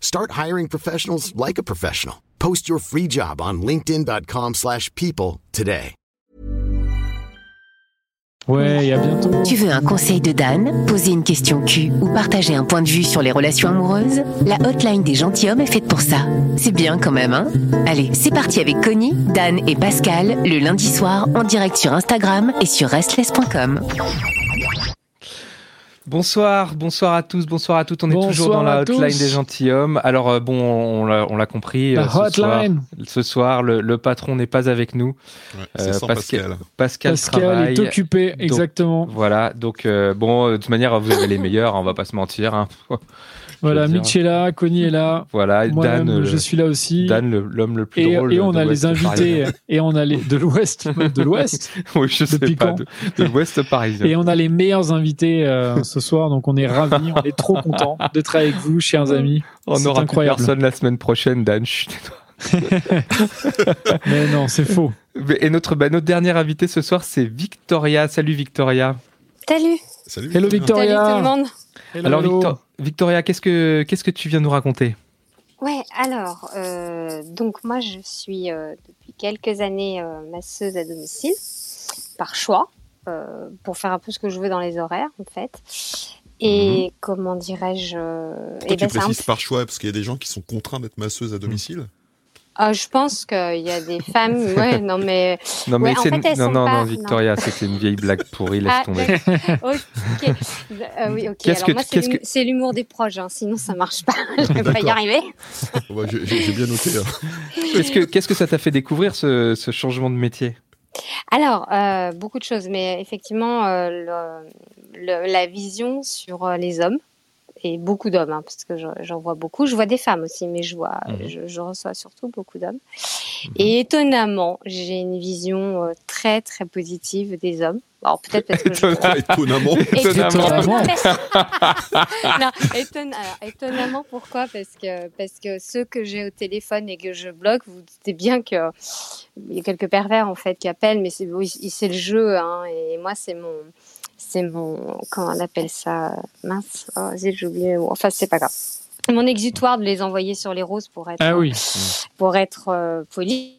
Start hiring professionals like a professional. Post your free job on linkedin.com/people slash people today. Ouais, et à bientôt. Tu veux un conseil de Dan, poser une question Q ou partager un point de vue sur les relations amoureuses? La hotline des gentilshommes est faite pour ça. C'est bien quand même, hein? Allez, c'est parti avec Connie, Dan et Pascal, le lundi soir, en direct sur Instagram et sur restless.com. Bonsoir, bonsoir à tous, bonsoir à toutes. On est toujours dans la hotline tous. des gentilshommes. Alors euh, bon, on l'a compris. La euh, ce soir, hotline. ce soir, le, le patron n'est pas avec nous. Ouais, Euh, sans Pascal- Pascal. Pascal, travaille. est occupé, exactement. Voilà, donc euh, bon, de toute manière, vous avez les meilleurs, on va pas se mentir. hein. Voilà. Mitch est là, Connie est là. Voilà, Moi-même, Dan, euh, je suis là aussi. Dan, le- l'homme le plus et, drôle. et on de a les invités, et on a les de l'Ouest, de l'Ouest, oui, je sais pas, de, de l'Ouest parisien. et on a les meilleurs invités euh, ce soir, donc on est ravis, on est trop contents d'être avec vous, chers amis. on n'aura personne la semaine prochaine, Dan. Mais non, c'est faux. Et notre, bah, notre dernière invitée ce soir, c'est Victoria. Salut Victoria. Salut, Salut. Hello Victoria. Victoria. salut tout le monde. Hello, Alors hello. Victor- Victoria, qu'est-ce que qu'est-ce que tu viens nous raconter? Ouais, alors, euh, donc moi je suis euh, depuis quelques années euh, masseuse à domicile, par choix, euh, pour faire un peu ce que je veux dans les horaires en fait. Et comment dirais-je Pourquoi eh tu ben, un précises par choix Parce qu'il y a des gens qui sont contraints d'être masseuses à domicile? Ah, je pense qu'il y a des femmes, ouais, non mais, Non mais Ouais, en c'est fait, elles non sont non pas- non Victoria, c'était une vieille blague pourrie, laisse Ah, tomber. d'accord. ok, Euh, oui, ok. Qu'est-ce Alors que- moi c'est qu'est-ce l'hum- que- c'est l'humour des proches, hein, sinon ça marche pas, je vais pas y arriver. Ouais, j'ai- bien noté. hein. Est-ce que qu'est-ce que ça t'a fait découvrir ce, ce changement de métier? Alors, euh, beaucoup de choses, mais effectivement, euh, le- le- la vision sur euh, les hommes, et beaucoup d'hommes, hein, parce que je- j'en vois beaucoup. Je vois des femmes aussi, mais je, vois, Mhm. je, je reçois surtout beaucoup d'hommes. Et étonnamment, j'ai une vision euh, très, très positive des hommes. Alors, peut-être parce que je... Étonnamment. Étonnamment. non, étonne- alors, étonnamment, pourquoi? Parce que, parce que ceux que j'ai au téléphone et que je bloque, vous doutez bien que il y a quelques pervers en fait qui appellent, mais c'est c'est le jeu. Hein, et moi, c'est mon, c'est mon, comment on appelle ça Mince, oh, j'ai oublié. Enfin, c'est pas grave. Mon exutoire de les envoyer sur les roses pour être, Ah oui. pour être euh, poli.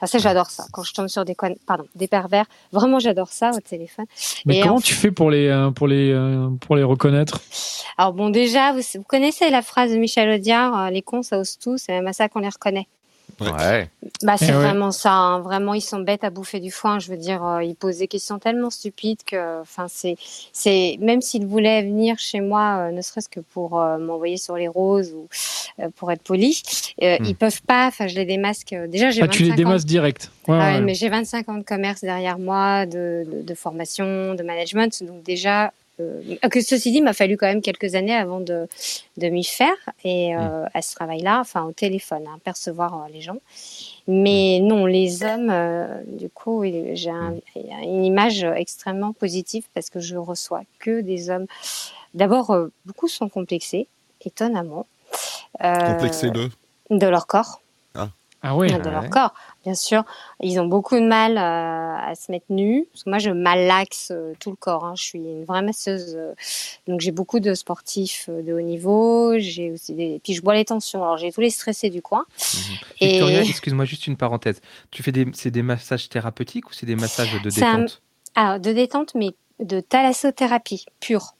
Ah, ça, j'adore ça. Quand je tombe sur des, con- pardon, des pervers, vraiment, j'adore ça au téléphone. Mais Et comment en tu fais pour les euh, pour les euh, pour les reconnaître? Alors bon, déjà, vous, vous connaissez la phrase de Michel Audiard, euh, les cons, ça ose tout, c'est même à ça qu'on les reconnaît. Ouais. Bah, c'est Eh ouais. vraiment ça, hein. vraiment, ils sont bêtes à bouffer du foin, je veux dire, euh, ils posent des questions tellement stupides que, enfin, c'est, c'est, même s'ils voulaient venir chez moi, euh, ne serait-ce que pour euh, m'envoyer sur les roses ou euh, pour être poli, euh, Hmm. ils peuvent pas, enfin, je les démasque, déjà, j'ai Ah, tu les 25 ans. démasses direct. Ouais, Ah ouais, ouais. mais j'ai 25 ans de commerce derrière moi, de, de, de formation, de management. Donc déjà, que ceci dit, il m'a fallu quand même quelques années avant de, de m'y faire et euh, à ce travail-là, enfin au téléphone, hein, percevoir euh, les gens. Mais non, les hommes, euh, du coup, j'ai un- une image extrêmement positive parce que je reçois que des hommes. D'abord, euh, beaucoup sont complexés, étonnamment. Euh, Complexé de. de leur corps Ah oui. de leur corps. Bien sûr, ils ont beaucoup de mal euh, à se mettre nus. Parce que moi, je malaxe euh, tout le corps. hein. Je suis une vraie masseuse. euh, donc, j'ai beaucoup de sportifs de haut niveau. J'ai aussi des... Puis, je bois les tensions. Alors, j'ai tous les stressés du coin. Et- Victoria, excuse-moi juste une parenthèse. Tu fais des c'est des massages thérapeutiques ou c'est des massages de C'est un- détente? Alors, de détente, mais de thalassothérapie pure.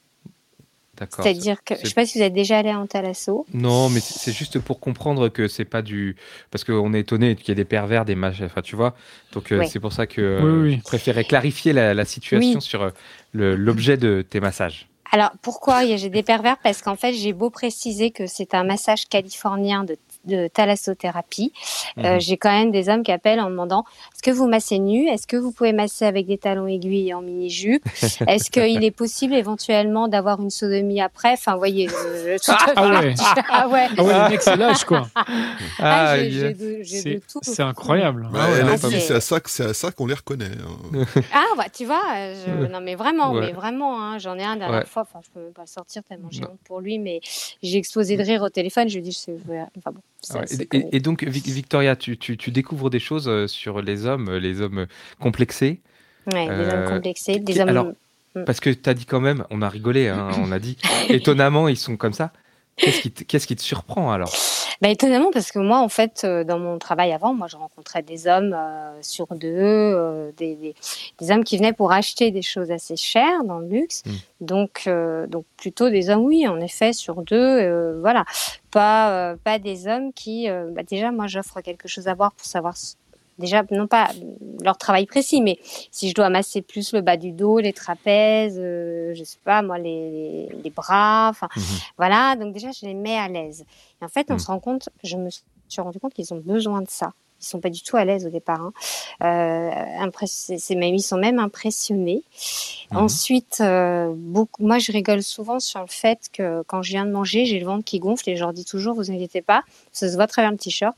D'accord. C'est-à-dire que, je c'est- sais pas si vous êtes déjà allé en Thalasso. Non, mais c'est juste pour comprendre que c'est pas du. Parce qu'on est étonné qu'il y ait des pervers, des machins. Enfin, tu vois. Donc, euh, Oui. c'est pour ça que euh, Oui, oui. je préférais clarifier la, la situation Oui. sur euh, l'objet de tes massages. Alors, pourquoi il y a- j'ai des pervers? Parce qu'en fait, j'ai beau préciser que c'est un massage californien de, de thalassothérapie. euh, Mhm. j'ai quand même des hommes qui appellent en demandant est-ce que vous massez nu? Est-ce que vous pouvez masser avec des talons aiguilles et en mini-jupe? Est-ce qu'il est possible éventuellement d'avoir une sodomie après? Enfin, vous voyez. je- je- tout à Ah fait. ouais. Ah ouais. Ah ouais, le mec, c'est lâche, quoi. Ah, j'ai- il y j'ai a- de, j'ai C'est de tout. c'est incroyable. Bah, Ah ouais, c'est- à ça que c'est à ça qu'on les reconnaît. hein. Ah, bah, tu vois, euh, je- non, mais vraiment, Ouais. mais vraiment, hein, j'en ai un dernière Ouais. fois, enfin, je peux même pas le sortir tellement j'ai honte pour lui, mais j'ai explosé de rire au téléphone, je lui ai dit, je sais, enfin bon, Ah ouais. Et, donc, Vic- Victoria, tu, tu- tu découvres des choses euh, sur les hommes, euh, les hommes complexés. Ouais, des euh, hommes complexés, des hommes. alors, Parce que tu as dit quand même, on a rigolé, hein, on a dit, étonnamment, ils sont comme ça. Qu'est-ce qui, te- qu'est-ce qui te surprend alors? Bah, étonnamment, parce que moi, en fait, euh, dans mon travail avant, moi, je rencontrais des hommes euh, sur deux, euh, des, des, des hommes qui venaient pour acheter des choses assez chères dans le luxe. Mm. Donc, euh, donc plutôt des hommes, oui, en effet, sur deux, euh, voilà. Pas, euh, pas des hommes qui, euh, bah, déjà, moi, j'offre quelque chose à boire pour savoir. Déjà, non pas leur travail précis, mais si je dois masser plus le bas du dos, les trapèzes, euh, je sais pas, moi, les, les, bras, enfin, Mhm. voilà. Donc, déjà, je les mets à l'aise. Et en fait, on Mm. se rend compte, je me suis rendu compte qu'ils ont besoin de ça. Ils sont pas du tout à l'aise au départ. Hein. Euh, c'est- même, ils sont même impressionnés. Mhm. Ensuite, euh, beaucoup, moi, je rigole souvent sur le fait que quand je viens de manger, j'ai le ventre qui gonfle et je leur dis toujours, vous inquiétez pas, ça se voit à travers le t-shirt.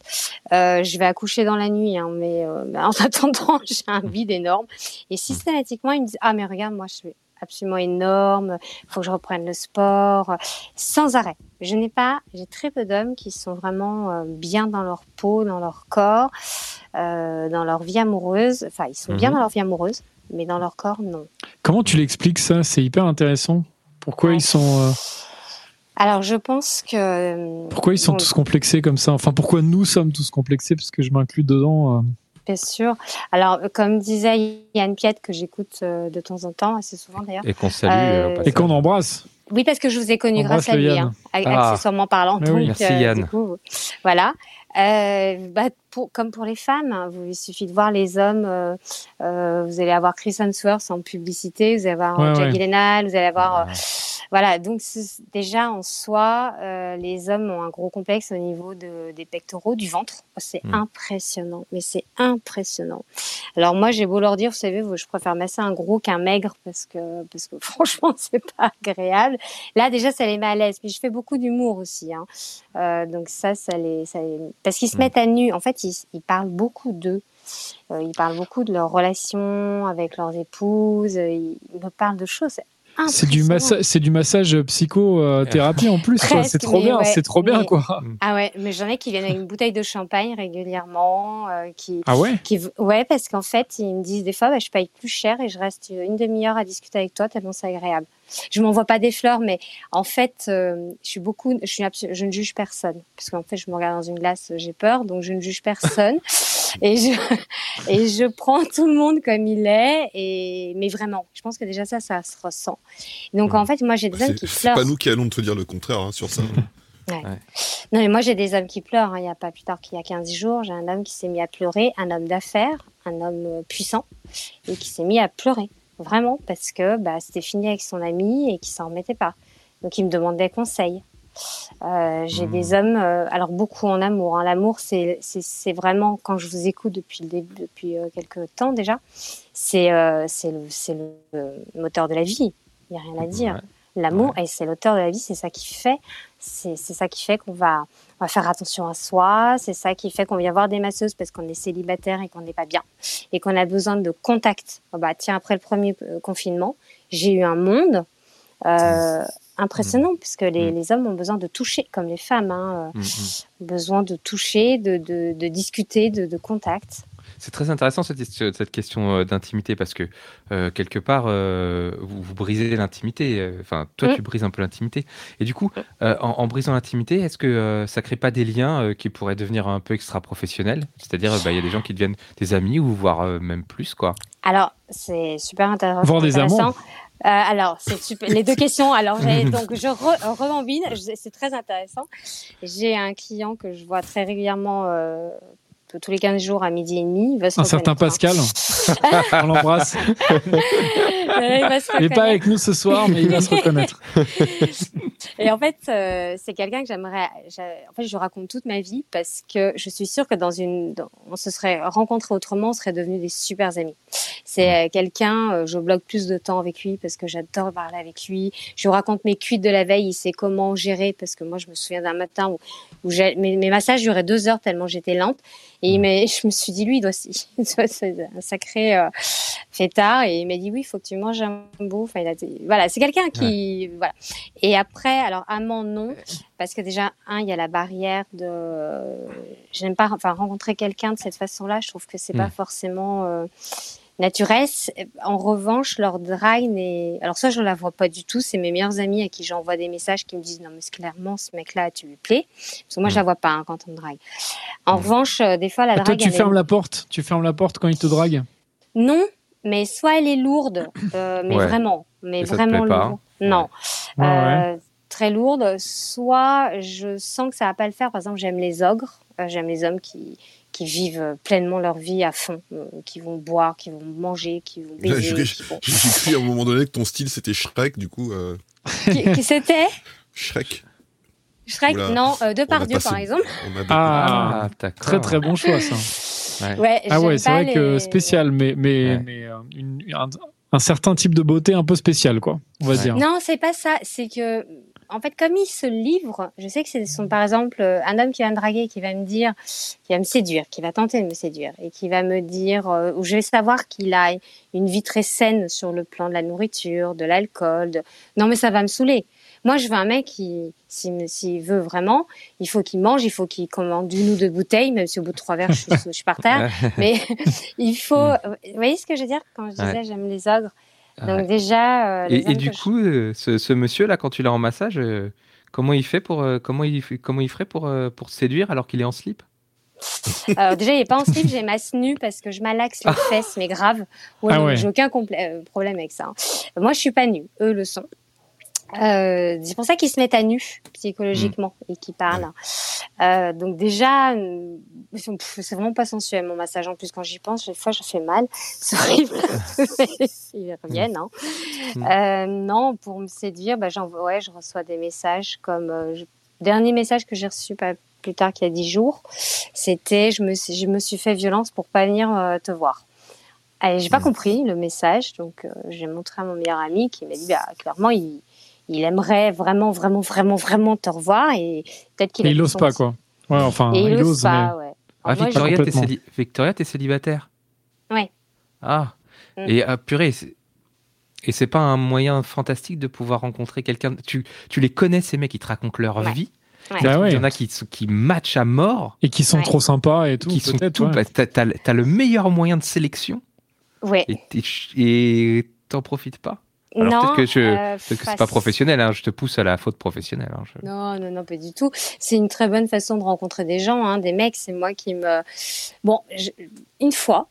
Euh, je vais accoucher dans la nuit, hein, mais, en attendant, j'ai un vide énorme. Et systématiquement, ils me disent, ah mais regarde, moi, je suis absolument énorme, faut que je reprenne le sport, sans arrêt. Je n'ai pas, j'ai très peu d'hommes qui sont vraiment euh, bien dans leur peau, dans leur corps, euh, dans leur vie amoureuse. Enfin, ils sont bien Mhm. dans leur vie amoureuse, mais dans leur corps, non. Comment tu l'expliques ça? C'est hyper intéressant. Pourquoi Ouais. ils sont, euh, Alors, je pense que. pourquoi ils sont bon, tous complexés comme ça? Enfin, pourquoi nous sommes tous complexés? Parce que je m'inclus dedans. euh. Bien sûr. Alors, euh, comme disait Yann Piette, que j'écoute euh, de temps en temps, assez souvent d'ailleurs. Et qu'on salue. Euh, au Et qu'on embrasse. Oui, parce que je vous ai connu grâce à lui, hein, Ah. accessoirement parlant. Oui. Donc, Merci, Yann. du coup, voilà. Euh, bah, pour, comme pour les femmes, hein, vous, il suffit de voir les hommes. euh, euh, vous allez avoir Chris Hemsworth en publicité, vous allez avoir Ouais, euh, Jack ouais. Gyllenhaal, vous allez avoir voilà, donc déjà en soi, les hommes ont un gros complexe au niveau de, des pectoraux, du ventre. C'est Mm. impressionnant, mais c'est impressionnant. Alors moi, j'ai beau leur dire, vous savez, je préfère masser un gros qu'un maigre parce que parce que franchement, c'est pas agréable. Là, déjà, ça les met à l'aise. Puis je fais beaucoup d'humour aussi, hein. Donc ça, ça les, ça les- parce qu'ils se Mm. mettent à nu. En fait, ils, ils parlent beaucoup d'eux. Euh, ils parlent beaucoup de leurs relations avec leurs épouses. euh, Ils, me parlent de choses. C'est du, massa- massage psychothérapie en plus. C'est trop bien, c'est trop bien quoi. Ah ouais, mais j'en ai qui viennent avec une bouteille de champagne régulièrement, euh, qui, Ah ouais qui, ouais, parce qu'en fait, ils me disent des fois, bah, je paye plus cher et je reste une demi-heure à discuter avec toi tellement c'est agréable. Je m'envoie pas des fleurs, mais en fait, euh, je suis beaucoup, je suis absolu- je ne juge personne, parce qu'en fait, je me regarde dans une glace, j'ai peur, donc je ne juge personne et je et je prends tout le monde comme il est et mais vraiment, je pense que déjà ça, ça se ressent. Donc en fait, moi, j'ai des hommes C'est qui c'est pleurent. pas nous qui allons te dire le contraire hein, sur ça. Non, mais moi, j'ai des hommes qui pleurent. hein. Il n'y a pas plus tard qu'il y a 15 jours, j'ai un homme qui s'est mis à pleurer, un homme d'affaires, un homme euh, puissant, et qui s'est mis à pleurer. Vraiment, parce que bah, c'était fini avec son ami et qu'il s'en remettait pas. Donc, il me demande des conseils. Euh, j'ai des hommes, euh, alors beaucoup en amour. hein. L'amour, c'est c'est- c'est vraiment, quand je vous écoute depuis, le début, depuis euh, quelques temps déjà, c'est euh, c'est le, c'est le euh, moteur de la vie. Il n'y a rien à dire. Ouais. L'amour, et c'est l'auteur de la vie, c'est ça qui fait, c'est ça qui fait qu'on va, on va faire attention à soi, c'est ça qui fait qu'on vient voir des masseuses parce qu'on est célibataire et qu'on n'est pas bien, et qu'on a besoin de contact. Oh bah, tiens, après le premier euh, confinement, j'ai eu un monde euh, impressionnant, puisque les, Mm. les hommes ont besoin de toucher, comme les femmes, hein, Mm, mm. euh, besoin de toucher, de, de, de discuter, de, de contact. C'est très intéressant cette, cette question euh, d'intimité parce que euh, quelque part euh, vous, vous brisez l'intimité. Enfin, toi Mm. tu brises un peu l'intimité. Et du coup, euh, en, en brisant l'intimité, est-ce que euh, ça crée pas des liens euh, qui pourraient devenir un peu extra professionnels C'est-à-dire, bah, il y a des gens qui deviennent des amis ou voire euh, même plus quoi. Alors, c'est super intéressant. Voir des amants. Euh, alors, c'est super. Les deux questions. Alors, donc, je re- rebambine. Je- C'est très intéressant. J'ai un client que je vois très régulièrement, euh, tous les 15 jours à midi et demi. Va se Un certain hein. Pascal. On l'embrasse. Il n'est pas avec nous ce soir, mais il va se reconnaître. Et en fait, euh, c'est quelqu'un que j'aimerais. j'a- En fait, je raconte toute ma vie parce que je suis sûre que dans une, dans- on se serait rencontrés autrement, on serait devenus des super amis. C'est euh, quelqu'un. euh, je bloque plus de temps avec lui parce que j'adore parler avec lui. Je lui raconte mes cuites de la veille. Il sait comment gérer parce que moi, je me souviens d'un matin où, où j'ai- mes, mes massages duraient deux heures tellement j'étais lente. Et il m'a- je me suis dit, lui, il doit, être un sacré euh, fêtard. Et il m'a dit, oui, il faut que tu manges un bout. Enfin, il a dit- voilà, c'est quelqu'un qui, voilà. Et après, alors amant non, parce que déjà un, il y a la barrière de, j'aime pas, enfin rencontrer quelqu'un de cette façon-là, je trouve que c'est pas Mm. forcément euh, naturel. C'est- En revanche, leur drague n'est, alors ça je ne la vois pas du tout. C'est mes meilleurs amis à qui j'envoie des messages qui me disent non mais clairement ce mec-là tu lui plais, parce que moi je la vois pas hein, quand on me drague. En revanche, euh, des fois la drague toi, tu elle est- fermes la porte. Tu fermes la porte quand il te drague. non, mais soit elle est lourde, euh, mais Ouais. vraiment, mais Et vraiment pas, lourde. Non, Ouais, Euh, très lourde. Soit je sens que ça va pas le faire. Par exemple, j'aime les ogres. J'aime les hommes qui qui vivent pleinement leur vie à fond, euh, qui vont boire, qui vont manger, qui vont baiser. J'ai vont- cru à un moment donné que ton style c'était Shrek, du coup. euh, qui, qui c'était? Shrek. Shrek Oula. Non, euh, Depardieu passé- par exemple. Ah, Ah, d'accord. très très bon choix ça. Ouais. Ouais, Ah ouais, c'est vrai que spécial, mais mais Ouais. mais euh, une- un, un certain type de beauté un peu spécial quoi. On va Ouais. dire. Non, c'est pas ça. C'est que, en fait, comme il se livre, je sais que c'est son, par exemple, euh, un homme qui va me draguer, qui va me dire, qui va me séduire, qui va tenter de me séduire, et qui va me dire, euh, où je vais savoir qu'il a une vie très saine sur le plan de la nourriture, de l'alcool. De... Non, mais ça va me saouler. Moi, je veux un mec qui, s'il veut vraiment, il faut qu'il mange, il faut qu'il commande une ou deux bouteilles, même si au bout de trois verres, je suis, je suis par terre. Mais il faut, vous voyez ce que je veux dire? Quand je disais Ouais. j'aime les ogres. Donc Ouais. déjà, euh, Et, du je- coup, euh, ce, ce monsieur-là, quand tu l'as en massage, euh, comment il fait pour euh, comment il fait- comment il ferait pour euh, pour te séduire alors qu'il est en slip? Alors déjà, il n'est pas en slip, j'ai masse nue parce que je malaxe les fesses, mais grave. Ouais, Ah ouais. J'ai aucun euh, problème avec ça. hein. Moi, je suis pas nue, eux le sont. Euh, c'est pour ça qu'ils se mettent à nu psychologiquement et qu'ils parlent. Euh, donc déjà, euh, c'est vraiment pas sensuel mon massage. En plus, quand j'y pense, des fois, je fais mal. C'est horrible. Ils reviennent. Hein. Euh, non, pour me séduire, bah, ouais, je reçois des messages comme je- dernier message que j'ai reçu pas plus tard qu'il y a dix jours, c'était je me suis, je me suis fait violence pour pas venir te voir. Allez, j'ai pas compris le message, donc j'ai montré à mon meilleur ami qui m'a dit bah, clairement il, il aimerait vraiment vraiment vraiment vraiment te revoir et peut-être qu'il il fait ose son pas quoi. Ouais, enfin, Et il, il ose pas, mais ouais. Ah, moi, Victoria, t'es céli- Victoria, t'es célibataire? Ouais. Ah. Mm. Et ah, purée, c'est- et c'est pas un moyen fantastique de pouvoir rencontrer quelqu'un. Tu, tu les connais ces mecs, ils te racontent leur Ouais. vie. Ouais. Bah ouais. Il y en a qui, qui matchent à mort, et qui sont Ouais. trop sympas et tout. qui sont peut-être, tout. ouais. bah, t'as, t'as le meilleur moyen de sélection Ouais. et t'en profites pas. Alors non, peut-être que, je, euh, peut-être que c'est pas professionnel, hein, je te pousse à la faute professionnelle. hein, je- Non, non, non, pas du tout. C'est une très bonne façon de rencontrer des gens, hein, des mecs. C'est moi qui me. Bon, je- une fois,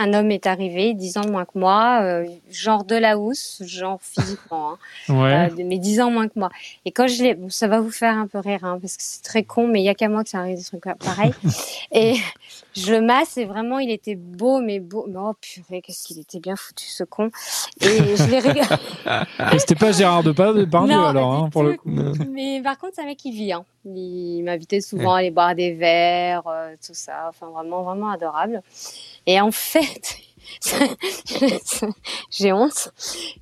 un homme est arrivé, 10 ans de moins que moi, euh, genre de la housse, genre physiquement, hein, Ouais. euh, mais 10 ans moins que moi. Et quand je l'ai. Bon, ça va vous faire un peu rire, hein, parce que c'est très con, mais il y a qu'à moi que ça arrive des trucs pareils. et je le masse, et vraiment, il était beau, mais beau. mais Oh purée, qu'est-ce qu'il était bien foutu, ce con. Et je l'ai regardé. C'était pas Gérard Depardieu Non, alors, hein, pour le coup. Mais par contre, c'est un mec qui vit. Hein. Il m'invitait souvent à aller boire des verres, euh, tout ça. Enfin, vraiment, vraiment adorable. Et en fait, j'ai honte.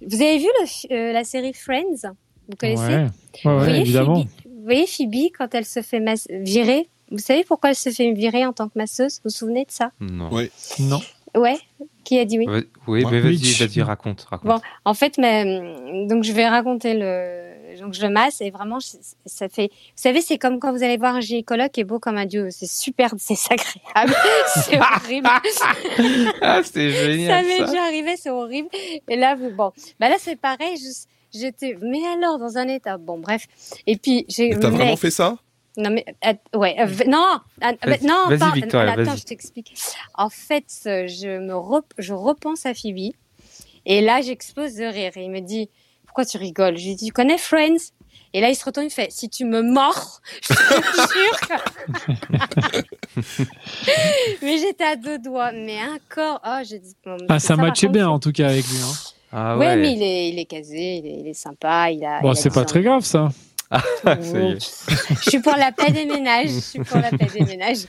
Vous avez vu le euh, la série Friends? Vous connaissez? Ouais, ouais, vous, ouais, voyez évidemment. Phoebe, vous voyez Phoebe quand elle se fait virer? Vous savez pourquoi elle se fait virer en tant que masseuse? Vous vous souvenez de ça? Non. Ouais. Non. Ouais Qui a dit oui? Oui, Ouais. mais vas-y, vas-y, raconte, raconte. Bon, en fait, mais, donc je vais raconter le. Donc je le masse et vraiment, je- ça fait. Vous savez, c'est comme quand vous allez voir un gynécologue qui est beau comme un dieu. C'est super, c'est agréable. c'est horrible. ah, c'est ça génial. m'est Ça, déjà arrivé, c'est horrible. Et là, vous, bon, bah là c'est pareil. J'étais, mais alors dans un état. Bon, bref. Et puis j'ai. T'as vraiment fait ça? Non mais att- ouais euh, non Vas-y, non vas-y, pas- Victoria, attends je t'explique en fait euh, je me rep- je repense à Phoebe Et là, j'explose de rire. Et il me dit, pourquoi tu rigoles? Je lui dis, tu connais Friends? Et là, il se retourne, il fait, si tu me mords, je te jure. que- mais j'étais à deux doigts. Mais encore, oh, j'ai dit. bon, Ah, ça matchait bien en tout cas avec lui. hein. Ah ouais, ouais. mais il est, il est casé, il est, il est sympa, il a. Bon, c'est dit pas très grave ça. Est. Je suis pour la paix des ménages. Je suis pour la paix des ménages.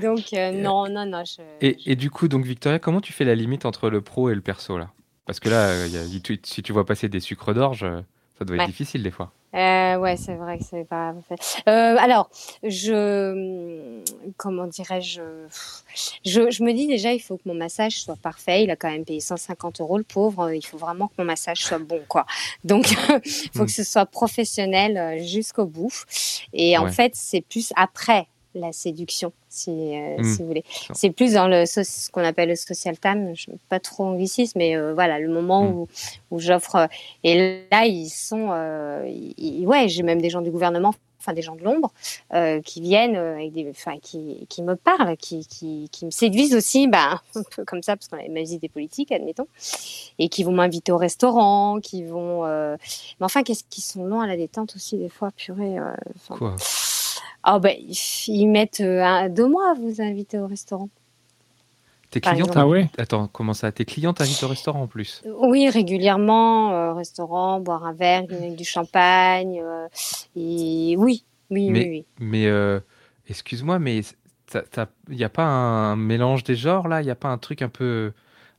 Donc, euh, non, non, non. Je... Et, et du coup, donc Victoria, comment tu fais la limite entre le pro et le perso là? Parce que là, euh, y a si tu vois passer des sucres d'orge, euh, ça doit être Ouais. difficile des fois. Euh, ouais, c'est vrai que c'est pas. Euh, alors, je, comment dirais-je, je, je me dis déjà, il faut que mon massage soit parfait. Il a quand même payé 150 euros, le pauvre. Il faut vraiment que mon massage soit bon, quoi. Donc, il faut Mm. que ce soit professionnel jusqu'au bout. Et en fait, c'est plus après la séduction, si, euh, Mm. si vous voulez. C'est plus dans le so- ce qu'on appelle le social time. Je pas trop anglicisme, mais euh, voilà, le moment Mm. où, où j'offre. euh, Et là, ils sont, euh, ils- ouais, j'ai même des gens du gouvernement, enfin des gens de l'ombre, euh, qui viennent, euh, avec des, enfin, qui, qui me parlent, qui, qui, qui me séduisent aussi, bah, un peu comme ça, parce qu'on a même des politiques, admettons, et qui vont m'inviter au restaurant, qui vont. euh, Mais enfin, qu'est-ce qu'ils sont longs à la détente aussi des fois, purée. euh, Quoi? Ah ben, ils mettent euh, un- deux mois à vous inviter au restaurant. Tes exemple. Ah ouais Attends, comment ça Tes clients t'invitent au restaurant en plus? Oui, régulièrement, euh, restaurant, boire un verre, avec du champagne. euh, et oui, oui, Mais- oui, oui. Mais euh, excuse-moi, mais il n'y a pas un mélange des genres là? Il n'y a pas un truc un peu,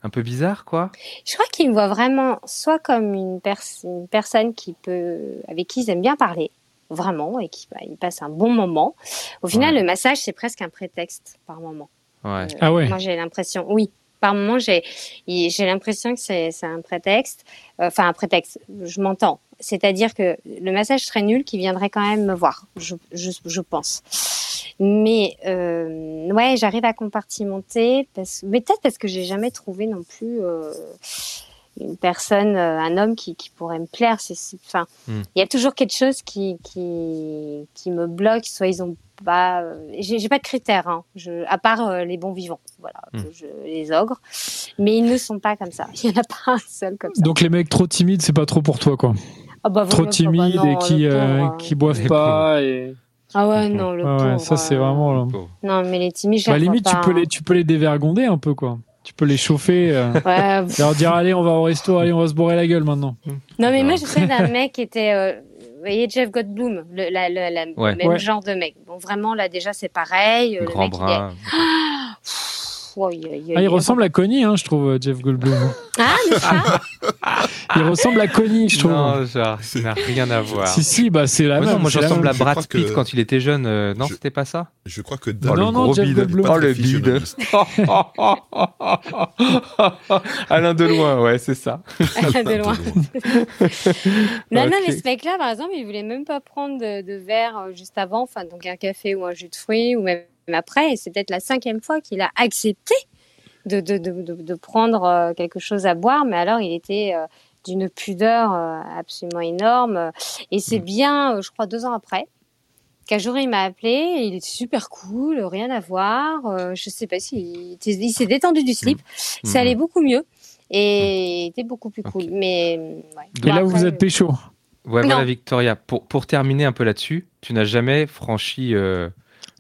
un peu bizarre quoi? Je crois qu'ils me voient vraiment soit comme une, pers- une personne qui peut, avec qui ils aiment bien parler, vraiment, et qui bah, ils passent un bon moment. Au final, Ouais. le massage, c'est presque un prétexte par moment. Ouais. Euh, Ah ouais. Moi, j'ai l'impression, oui. Par moment, j'ai l'impression que c'est c'est un prétexte. Euh, Enfin, un prétexte, je m'entends. C'est-à-dire que le massage serait nul qui viendrait quand même me voir, je, je, je pense. Mais euh, ouais, j'arrive à compartimenter, parce, mais peut-être parce que j'ai jamais trouvé non plus euh, une personne, euh, un homme qui, qui pourrait me plaire. C'est, c'est- enfin, il Hmm. y a toujours quelque chose qui, qui, qui me bloque. Soit ils ont pas, euh, j'ai, j'ai pas de critères, hein, je, à part euh, les bons vivants, voilà, Hmm. je, les ogres. Mais ils ne sont pas comme ça. Il y en a pas un seul comme ça. Donc les mecs trop timides, c'est pas trop pour toi quoi. Ah bah, Trop bah timides non, et qui euh, pauvre, qui boivent Les pas et Ah ouais, non, le ouais, pauvre. ça c'est euh, vraiment là. Non, mais les timides, je Bah, limite tu pas, peux hein. les tu peux les dévergonder un peu quoi. Tu peux les chauffer euh, Ouais, leur dire allez on va au resto allez on va se bourrer la gueule maintenant. Non, mais Non. moi, je sais d'un mec qui était. euh, vous voyez, Jeff Goldblum, le, la, la- la- Ouais. le même Ouais. genre de mec. Bon, vraiment, là, déjà, c'est pareil. le Grand mec, il est- bras. Pff, ouais, il, il- Ah, il il- ressemble à Connie hein, je trouve euh, Jeff Goldblum. Ah, mais ça il ressemble à Connie je trouve. Non, genre, ça n'a rien à voir. Si si bah c'est la Moi, même. non, moi je ressemble à Brad Pitt que- quand il était jeune. euh, non, Je- c'était pas ça? Je crois que Oh, Dan, le non, gros Jeff bide. Oh, le bide. Alain Deloin, ouais, c'est ça. de loin. Non, non, mais ce mec-là, par exemple, il voulait même pas prendre de, de verre euh, juste avant, enfin, donc un café ou un jus de fruits, ou même après. Et c'est peut-être la cinquième fois qu'il a accepté de, de, de, de, de prendre euh, quelque chose à boire, mais alors il était euh, d'une pudeur euh, absolument énorme. Et c'est Mm. bien, euh, je crois, deux ans après. Qu'un jour il m'a appelé, il était super cool, rien à voir. euh, je sais pas s'il était- il s'est détendu du slip, ça Mhm. allait beaucoup mieux et il était beaucoup plus cool. Mais ouais. Et Bon, là vous après, êtes pécho. Ouais, Non. voilà, Victoria. Pour, pour terminer un peu là-dessus, tu n'as jamais franchi euh,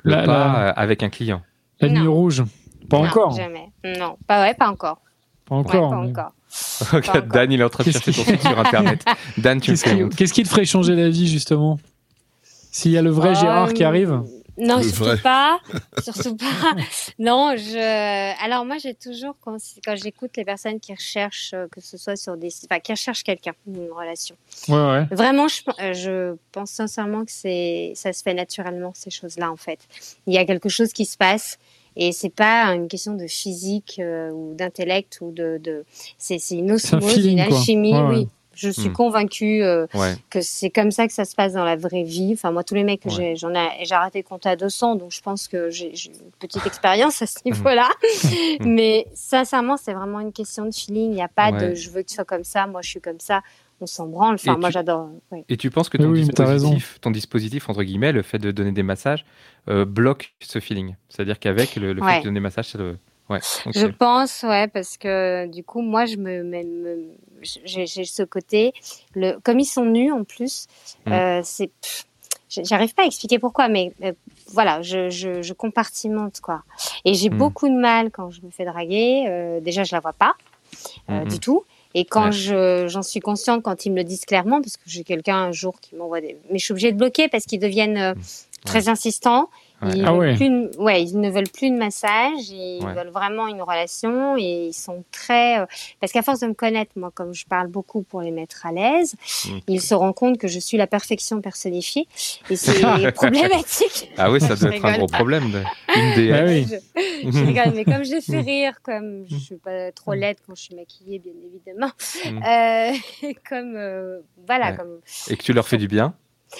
le La- pas la- avec un client. La ligne rouge. Pas non, encore. Jamais. Non, pas ouais, pas encore. Pas Ouais, encore. pas mais- encore. Ok, encore. Dan, il est en train de chercher ton site sur Internet. Dan, tu Qu'est-ce qui, honte. qu'est-ce qui te ferait changer la vie justement? S'il y a le vrai Euh, Gérard qui arrive Non, Le surtout vrai. pas. surtout pas. Non, je. Alors moi, j'ai toujours quand, quand j'écoute les personnes qui recherchent, euh, que ce soit sur des, enfin, qui recherchent quelqu'un, une relation. Ouais ouais. Vraiment, je, euh, je pense sincèrement que c'est, ça se fait naturellement ces choses-là en fait. Il y a quelque chose qui se passe. Et c'est pas une question de physique euh, ou d'intellect ou de, de... c'est c'est une un osmose, une alchimie. Ouais, ouais. Oui, je suis Hmm. convaincue euh, Ouais. que c'est comme ça que ça se passe dans la vraie vie. Enfin, moi, tous les mecs que Ouais. j'ai, j'en ai, j'ai arrêté de compter à 200, donc je pense que j'ai, une petite expérience à ce niveau-là. Mhm. Mais sincèrement, c'est vraiment une question de feeling. Il n'y a pas Ouais. de je veux que tu sois comme ça, moi je suis comme ça. On s'en branle. Enfin, Et moi tu- j'adore. oui. Et tu penses que ton, oui, dispositif, ton dispositif, entre guillemets, le fait de donner des massages, euh, bloque ce feeling C'est-à-dire qu'avec le, le fait de donner des massages, ça le- Ouais. Je pense, ouais, parce que du coup, moi, je me, me- me- j'ai ce côté, le, comme ils sont nus en plus, Mm. euh, c'est, j'arrive pas à expliquer pourquoi, mais euh, voilà, je, je, je compartimente quoi. Et j'ai Mm. beaucoup de mal quand je me fais draguer. euh, déjà, je la vois pas euh, Mhm. du tout. Et quand Ouais. je, j'en suis consciente, quand ils me le disent clairement, parce que j'ai quelqu'un un jour qui m'envoie des, mais je suis obligée de bloquer parce qu'ils deviennent euh, très insistants. Ouais. Ils, Ah ouais. plus de- ouais, ils ne veulent plus de massage, ils Ouais. veulent vraiment une relation et ils sont très... euh, parce qu'à force de me connaître, moi, comme je parle beaucoup pour les mettre à l'aise, Mm. ils se rendent compte que je suis la perfection personnifiée et c'est problématique. Ah oui, ça doit être un gros problème. de- Une des. Bah oui. Je, je rigole, mais comme je les fais rire, comme je suis pas trop laide quand je suis maquillée, bien évidemment, Mm. euh, comme euh, voilà, Ouais. comme Et que tu leur fais du bien.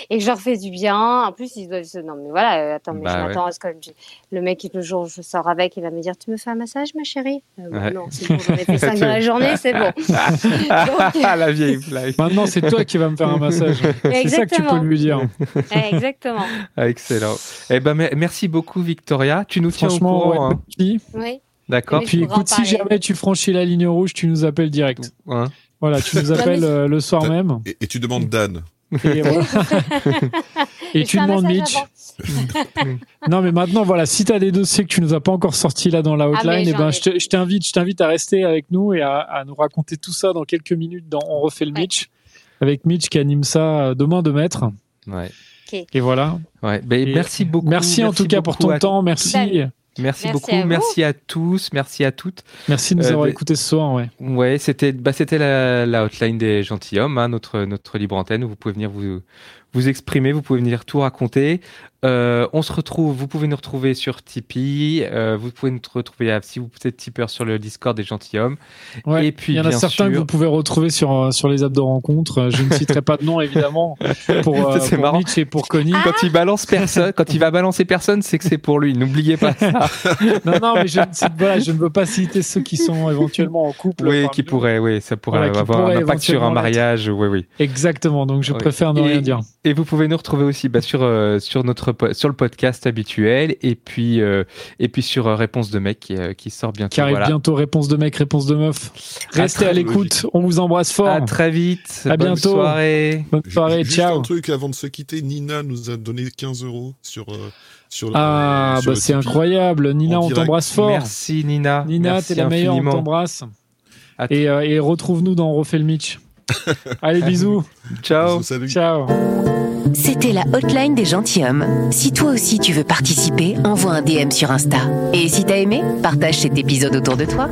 Et que je leur fais du bien. En plus, ils doivent se. Non, mais voilà, euh, attends, mais Bah je ouais. m'attends à ce que je- le mec, le jour où je sors avec, il va me dire Tu me fais un massage, ma chérie? Euh, Ouais. Non, c'est bon, j'en ai fait 5 dans la journée, c'est bon. la vieille blague. Maintenant, c'est toi qui vas me faire un massage. C'est ça que tu peux lui dire. Ouais, exactement. Ah, excellent. Eh ben, mer- merci beaucoup, Victoria. Tu nous tiens au courant. ouais, hein. petit. Oui. D'accord. Puis écoute, si jamais tu franchis la ligne rouge, tu nous appelles direct. Voilà, tu nous appelles euh, le soir même. Et, et tu demandes Dan. Et, voilà. et tu demandes Mitch. Non, mais maintenant, voilà, si tu as des dossiers que tu nous as pas encore sortis là dans la Ah, hotline, eh j'en ben, ai. je te- je t'invite, je t'invite à rester avec nous et à, à nous raconter tout ça dans quelques minutes dans On refait le Ouais. Mitch avec Mitch qui anime ça euh, demain de maître. Ouais. Et voilà. Ouais. Ben, Et merci beaucoup. Merci, en tout cas pour ton à- temps. Merci. Ben, Merci, Merci beaucoup. à. Merci à tous. Merci à toutes. Merci de nous Euh, avoir ben- écoutés ce soir. Ouais. Ouais, c'était bah, c'était la, la hotline des gentilshommes, hein, notre notre libre antenne où vous pouvez venir vous vous exprimer, vous pouvez venir tout raconter. Euh, on se retrouve, vous pouvez nous retrouver sur Tipeee, euh, vous pouvez nous retrouver si vous êtes tipeur sur le Discord des gentilshommes. Ouais. Et puis Il y en a certains que vous pouvez retrouver sur, euh, sur les apps de rencontre. Je ne citerai pas de nom, évidemment, pour, euh, pour marrant. Mitch et pour Connie. Ah. Quand il balance personne, quand il va balancer personne, c'est que c'est pour lui. N'oubliez pas ça. Non, non, mais je, ne cite- voilà, je ne veux pas citer ceux qui sont éventuellement en couple. oui, qui nous. pourrait, oui, ça pourrait Voilà, avoir un impact sur un mariage. Oui, oui. Exactement, donc je Oui. préfère ne rien dire. Et vous pouvez nous retrouver aussi bah, sur euh, sur notre sur le podcast habituel et puis euh, et puis sur euh, Réponse de mec qui, euh, qui sort bientôt. Qui arrive voilà. bientôt, réponse de mec, réponse de meuf. Restez à l'écoute, on vous embrasse fort. À très vite. À Bonne bientôt. soirée. Bonne soirée, Juste ciao. un truc avant de se quitter, Nina nous a donné 15 euros sur euh, sur. Ah, euh, sur bah c'est incroyable. Nina, on t'embrasse fort. Merci Nina. Nina, t'es la meilleure, on t'embrasse. Et, euh, et retrouve-nous dans On refait le Mitch. Allez, bisous. Ciao. Bisous, salut. Ciao. C'était la hotline des gentilshommes. Si toi aussi tu veux participer, envoie un DM sur Insta. Et si t'as aimé, partage cet épisode autour de toi.